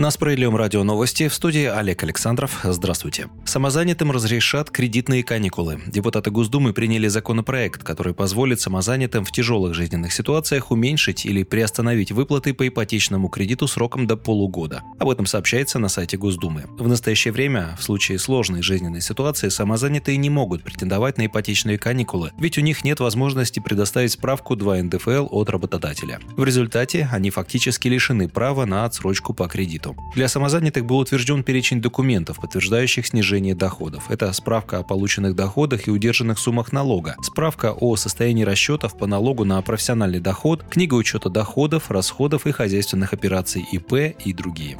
На Справедливом радио новости в студии Олег Александров. Здравствуйте. Самозанятым разрешат кредитные каникулы. Депутаты Госдумы приняли законопроект, который позволит самозанятым в тяжелых жизненных ситуациях уменьшить или приостановить выплаты по ипотечному кредиту сроком до полугода. Об этом сообщается на сайте Госдумы. В настоящее время, в случае сложной жизненной ситуации, самозанятые не могут претендовать на ипотечные каникулы, ведь у них нет возможности предоставить справку 2 НДФЛ от работодателя. В результате они фактически лишены права на отсрочку по кредиту работу. Для самозанятых был утвержден перечень документов, подтверждающих снижение доходов. Это справка о полученных доходах и удержанных суммах налога, справка о состоянии расчетов по налогу на профессиональный доход, книга учета доходов, расходов и хозяйственных операций ИП и другие.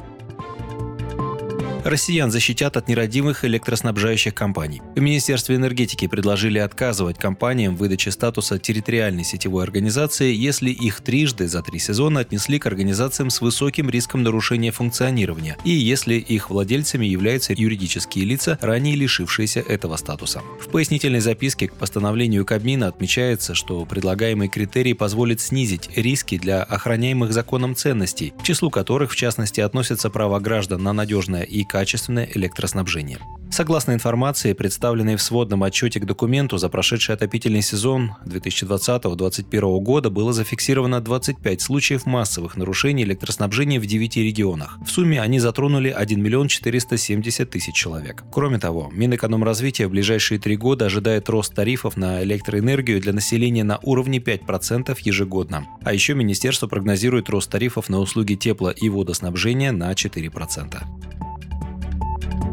Россиян защитят от нерадивых электроснабжающих компаний. В Министерстве энергетики предложили отказывать компаниям в выдаче статуса территориальной сетевой организации, если их трижды за три сезона отнесли к организациям с высоким риском нарушения функционирования и если их владельцами являются юридические лица, ранее лишившиеся этого статуса. В пояснительной записке к постановлению Кабмина отмечается, что предлагаемый критерий позволит снизить риски для охраняемых законом ценностей, к числу которых в частности относятся права граждан на надежное и качественное электроснабжение. Согласно информации, представленной в сводном отчете к документу, за прошедший отопительный сезон 2020-2021 года было зафиксировано 25 случаев массовых нарушений электроснабжения в 9 регионах. В сумме они затронули 1 миллион 470 тысяч человек. Кроме того, Минэкономразвития в ближайшие три года ожидает рост тарифов на электроэнергию для населения на уровне 5% ежегодно. А еще Министерство прогнозирует рост тарифов на услуги тепла и водоснабжения на 4%.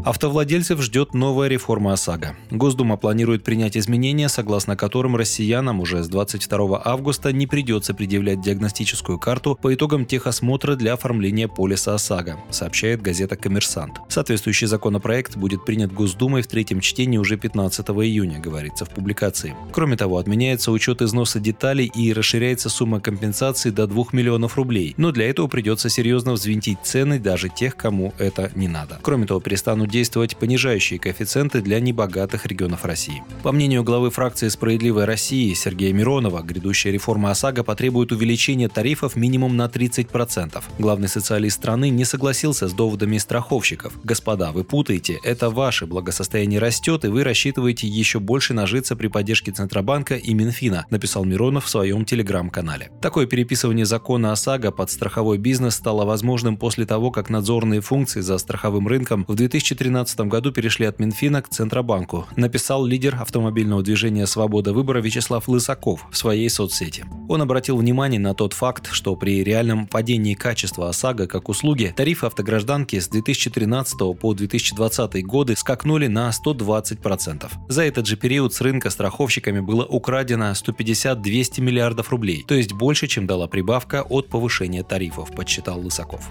Автовладельцев ждет новая реформа ОСАГО. Госдума планирует принять изменения, согласно которым россиянам уже с 22 августа не придется предъявлять диагностическую карту по итогам техосмотра для оформления полиса ОСАГО, сообщает газета «Коммерсант». Соответствующий законопроект будет принят Госдумой в третьем чтении уже 15 июня, говорится в публикации. Кроме того, отменяется учет износа деталей и расширяется сумма компенсации до 2 миллионов рублей, но для этого придется серьезно взвинтить цены даже тех, кому это не надо. Кроме того, перестанут действовать понижающие коэффициенты для небогатых регионов России. По мнению главы фракции «Справедливая Россия» Сергея Миронова, грядущая реформа ОСАГО потребует увеличения тарифов минимум на 30%. Главный социалист страны не согласился с доводами страховщиков. «Господа, вы путаете, это ваше благосостояние растет, и вы рассчитываете еще больше нажиться при поддержке Центробанка и Минфина», написал Миронов в своем телеграм-канале. Такое переписывание закона ОСАГО под страховой бизнес стало возможным после того, как надзорные функции за страховым рынком в 2000 2013 году перешли от Минфина к Центробанку, написал лидер автомобильного движения «Свобода выбора» Вячеслав Лысаков в своей соцсети. Он обратил внимание на тот факт, что при реальном падении качества ОСАГО как услуги тарифы автогражданки с 2013 по 2020 годы скакнули на 120%. За этот же период с рынка страховщиками было украдено 150-200 миллиардов рублей, то есть больше, чем дала прибавка от повышения тарифов, подсчитал Лысаков.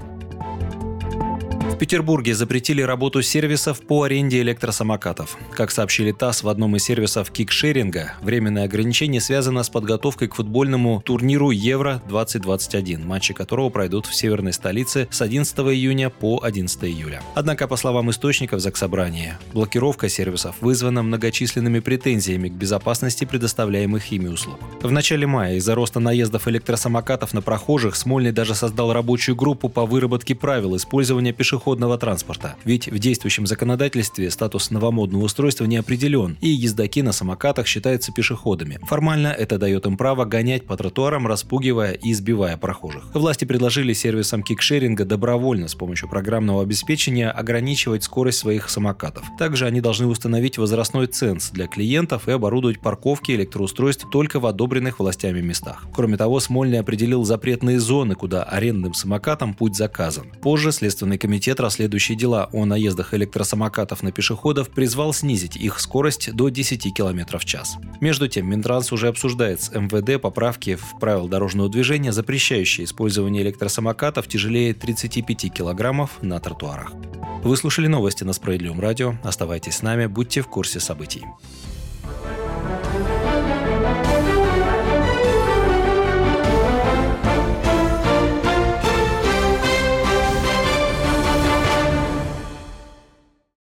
Петербурге запретили работу сервисов по аренде электросамокатов. Как сообщили ТАСС в одном из сервисов кикшеринга, временное ограничение связано с подготовкой к футбольному турниру Евро-2021, матчи которого пройдут в северной столице с 11 июня по 11 июля. Однако, по словам источников Заксобрания, блокировка сервисов вызвана многочисленными претензиями к безопасности предоставляемых ими услуг. В начале мая из-за роста наездов электросамокатов на прохожих Смольный даже создал рабочую группу по выработке правил использования пешеходов пешеходного транспорта. Ведь в действующем законодательстве статус новомодного устройства не определен, и ездаки на самокатах считаются пешеходами. Формально это дает им право гонять по тротуарам, распугивая и избивая прохожих. Власти предложили сервисам кикшеринга добровольно с помощью программного обеспечения ограничивать скорость своих самокатов. Также они должны установить возрастной ценз для клиентов и оборудовать парковки электроустройств только в одобренных властями местах. Кроме того, Смольный определил запретные зоны, куда арендным самокатам путь заказан. Позже Следственный комитет Комитет, расследующий дела о наездах электросамокатов на пешеходов, призвал снизить их скорость до 10 км в час. Между тем, Минтранс уже обсуждает с МВД поправки в правила дорожного движения, запрещающие использование электросамокатов тяжелее 35 килограммов на тротуарах. Вы слушали новости на Справедливом радио. Оставайтесь с нами, будьте в курсе событий.